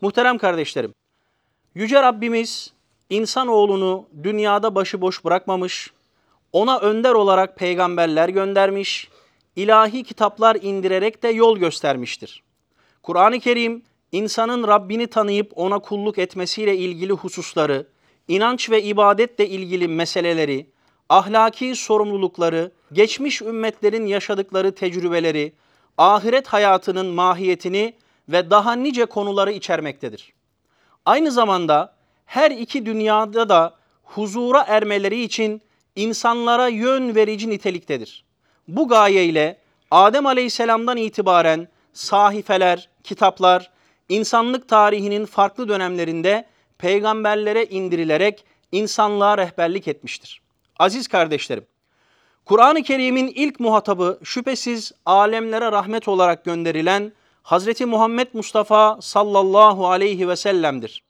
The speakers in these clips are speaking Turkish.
Muhterem kardeşlerim, Yüce Rabbimiz insanoğlunu dünyada başıboş bırakmamış, ona önder olarak peygamberler göndermiş, ilahi kitaplar indirerek de yol göstermiştir. Kur'an-ı Kerim insanın Rabbini tanıyıp ona kulluk etmesiyle ilgili hususları, inanç ve ibadetle ilgili meseleleri, ahlaki sorumlulukları, geçmiş ümmetlerin yaşadıkları tecrübeleri, ahiret hayatının mahiyetini ve daha nice konuları içermektedir. Aynı zamanda her iki dünyada da huzura ermeleri için insanlara yön verici niteliktedir. Bu gaye ile Adem Aleyhisselam'dan itibaren sahifeler, kitaplar, insanlık tarihinin farklı dönemlerinde peygamberlere indirilerek insanlığa rehberlik etmiştir. Aziz kardeşlerim, Kur'an-ı Kerim'in ilk muhatabı şüphesiz alemlere rahmet olarak gönderilen Hazreti Muhammed Mustafa sallallahu aleyhi ve sellem'dir.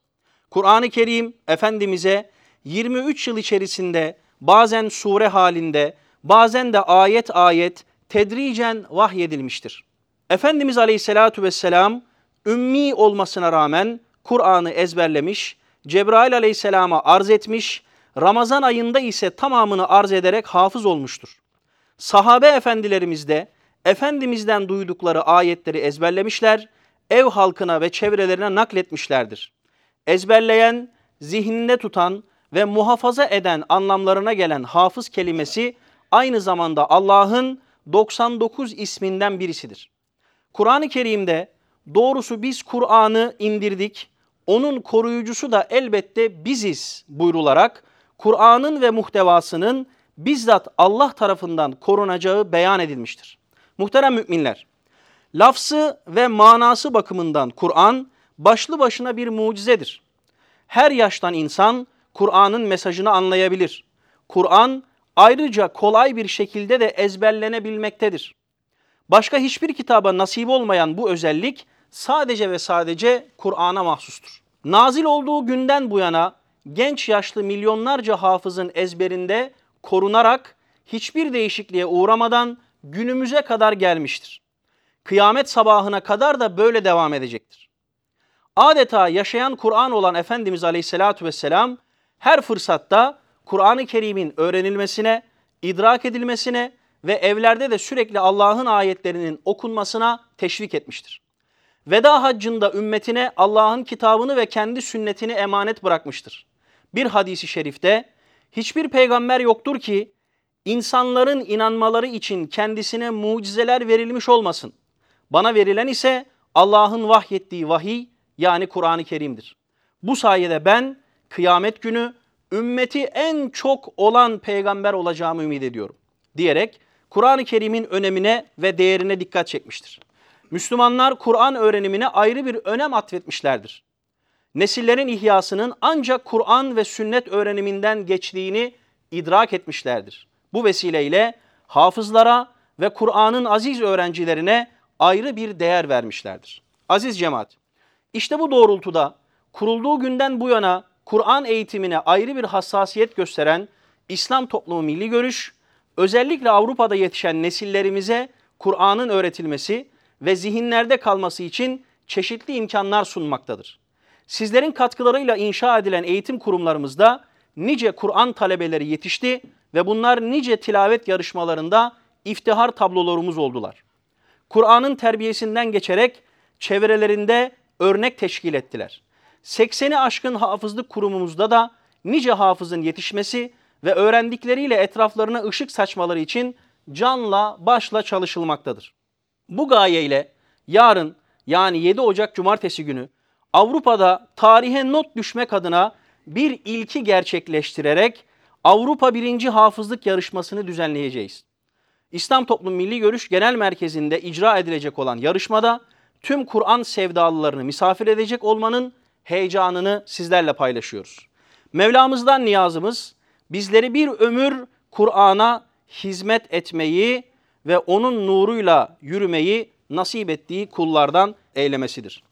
Kur'an-ı Kerim Efendimiz'e 23 yıl içerisinde bazen sure halinde, bazen de ayet ayet tedricen vahyedilmiştir. Efendimiz Aleyhisselatü Vesselam ümmi olmasına rağmen Kur'an'ı ezberlemiş, Cebrail Aleyhisselam'a arz etmiş, Ramazan ayında ise tamamını arz ederek hafız olmuştur. Sahabe efendilerimiz de Efendimiz'den duydukları ayetleri ezberlemişler, ev halkına ve çevrelerine nakletmişlerdir. Ezberleyen, zihninde tutan ve muhafaza eden anlamlarına gelen hafız kelimesi aynı zamanda Allah'ın 99 isminden birisidir. Kur'an-ı Kerim'de doğrusu biz Kur'an'ı indirdik, onun koruyucusu da elbette biziz buyrularak Kur'an'ın ve muhtevasının bizzat Allah tarafından korunacağı beyan edilmiştir. Muhterem müminler, lafzı ve manası bakımından Kur'an başlı başına bir mucizedir. Her yaştan insan Kur'an'ın mesajını anlayabilir. Kur'an ayrıca kolay bir şekilde de ezberlenebilmektedir. Başka hiçbir kitaba nasip olmayan bu özellik sadece ve sadece Kur'an'a mahsustur. Nazil olduğu günden bu yana genç yaşlı milyonlarca hafızın ezberinde korunarak hiçbir değişikliğe uğramadan günümüze kadar gelmiştir. Kıyamet sabahına kadar da böyle devam edecektir. Adeta yaşayan Kur'an olan Efendimiz Aleyhisselatü Vesselam her fırsatta Kur'an-ı Kerim'in öğrenilmesine, idrak edilmesine ve evlerde de sürekli Allah'ın ayetlerinin okunmasına teşvik etmiştir. Veda haccında ümmetine Allah'ın kitabını ve kendi sünnetini emanet bırakmıştır. Bir hadisi şerifte hiçbir peygamber yoktur ki insanların inanmaları için kendisine mucizeler verilmiş olmasın. Bana verilen ise Allah'ın vahyettiği vahiy yani Kur'an-ı Kerim'dir. Bu sayede ben kıyamet günü ümmeti en çok olan peygamber olacağımı ümit ediyorum diyerek Kur'an-ı Kerim'in önemine ve değerine dikkat çekmiştir. Müslümanlar Kur'an öğrenimine ayrı bir önem atfetmişlerdir. Nesillerin ihyasının ancak Kur'an ve sünnet öğreniminden geçtiğini idrak etmişlerdir. Bu vesileyle hafızlara ve Kur'an'ın aziz öğrencilerine ayrı bir değer vermişlerdir. Aziz cemaat, işte bu doğrultuda kurulduğu günden bu yana Kur'an eğitimine ayrı bir hassasiyet gösteren İslam Toplumu Milli Görüş, özellikle Avrupa'da yetişen nesillerimize Kur'an'ın öğretilmesi ve zihinlerde kalması için çeşitli imkanlar sunmaktadır. Sizlerin katkılarıyla inşa edilen eğitim kurumlarımızda nice Kur'an talebeleri yetişti ve bunlar nice tilavet yarışmalarında iftihar tablolarımız oldular. Kur'an'ın terbiyesinden geçerek çevrelerinde örnek teşkil ettiler. 80'i aşkın hafızlık kurumumuzda da nice hafızın yetişmesi ve öğrendikleriyle etraflarına ışık saçmaları için canla başla çalışılmaktadır. Bu gayeyle yarın yani 7 Ocak Cumartesi günü Avrupa'da tarihe not düşmek adına bir ilki gerçekleştirerek Avrupa Birinci Hafızlık Yarışması'nı düzenleyeceğiz. İslam Toplum Milli Görüş Genel Merkezi'nde icra edilecek olan yarışmada tüm Kur'an sevdalılarını misafir edecek olmanın heyecanını sizlerle paylaşıyoruz. Mevlamızdan niyazımız bizleri bir ömür Kur'an'a hizmet etmeyi ve onun nuruyla yürümeyi nasip ettiği kullardan eylemesidir.